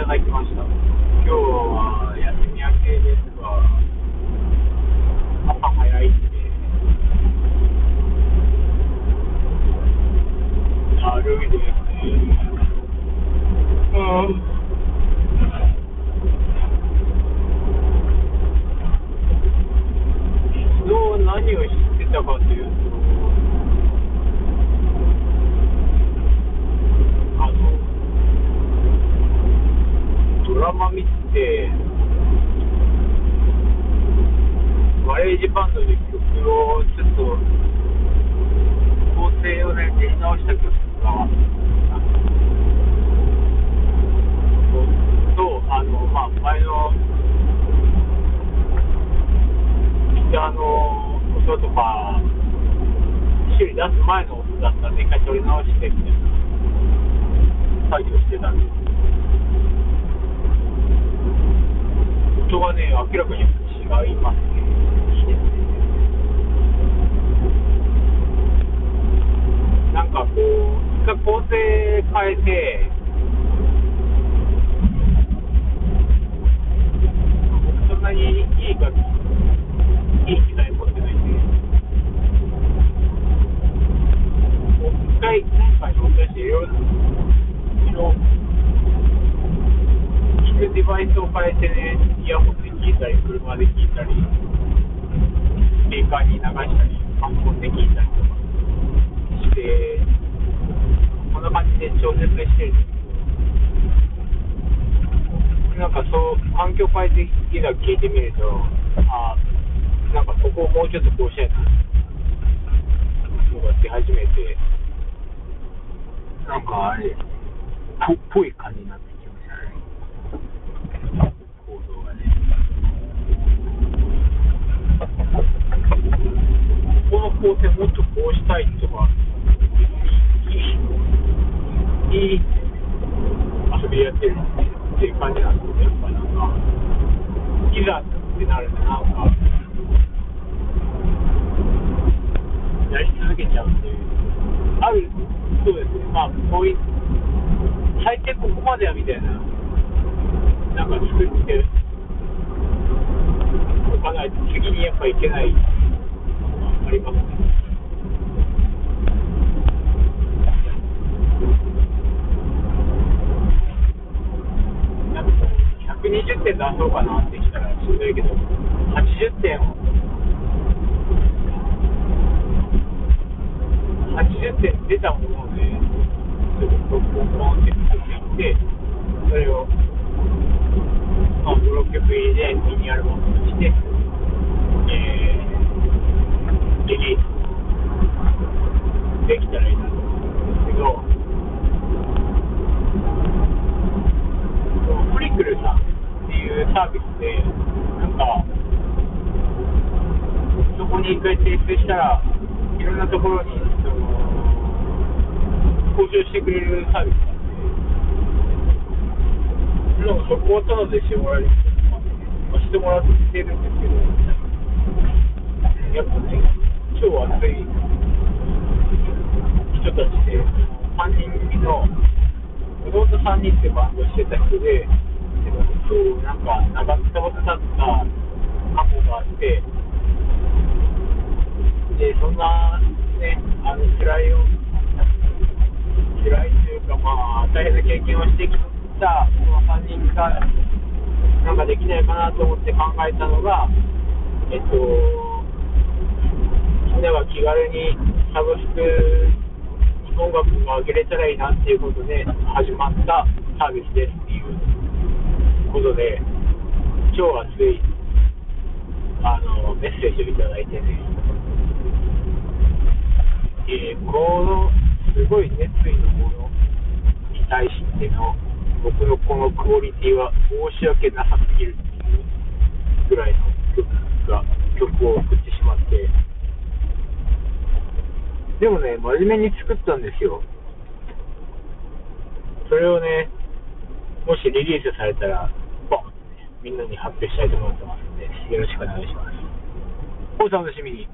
ただきました。今日は休み明けですが、朝早いんで、だるいですね。うん。昨日何をしてたかというと、あの、ドラマ見て、ガレージバンドで曲をちょっと、構成をね、練り直した曲が、と、あの、まあ、前の、ギターの音とか、修理出す前の音だったら、一回取り直してみたいな作業してたんです音がね、明らかに違いますね。いいですね。なんかこう、一回構成変えて、僕そんなにいい楽器、いい機材持ってないんで、もう一回、今回の私、いろいろ、いろ聞くデバイスを変えてね、イヤホンで聞いたり、車で聞いたり、スピーカーに流したり、パソコンで聞いたりとかして、こんな感じで調節してるんです。けど、なんかそう、環境変えていざ聞いてみると、あなんかそこをもうちょっとこうしたいな、のが出始めて、なんかあれ、ぽぽい感じになってきましたね。構造がね。この構成もっとこうしたいとか、いい、いい、遊びやってるっていう感じなんですけど、やっぱなんか、いざってなるとなんか、やり続けちゃうんで、ある、そうですね、まあ、こういう、最低ここまではみたいな、なんか作っておかないと次にやっぱいけないありますね。なんか120点出そうかなってきたらしんどいけど、80点を、80点出たもので、すぐポンポンポンって作っていって、それを、まあ、5、6曲入りでミニアルバムとして、えー、リリースできたらいいなと思うんですけど、このフリクルさんっていうサービスで、なんか、そこに一回提出したら、いろんなところに、その、交渉してくれるサービスなんで、なんかそこをタダでしてもらえるまあしてもらってるんですけど、やっぱね、超熱い人たちで、3人組の、子供と3人ってバンドしてた人で、でもそうなんか長くたまってた過去があって、なね、あの辛いを、辛いというか、まあ、大変な経験をしてきたこの3人が、なんかできないかなと思って考えたのが、えっと、みんなが気軽にサブスクに音楽が上げれたらいいなっていうことで始まったサービスですっていうことで、超熱いあのメッセージをいただいてね、えーこのすごい熱意のものに対しての僕のこのクオリティは申し訳なさすぎるっていうぐらいの曲が曲を送ってしまって。でもね真面目に作ったんですよ。それをねもしリリースされたらボンみんなに発表したいと思ってますのでよろしくお願いします。お楽しみに。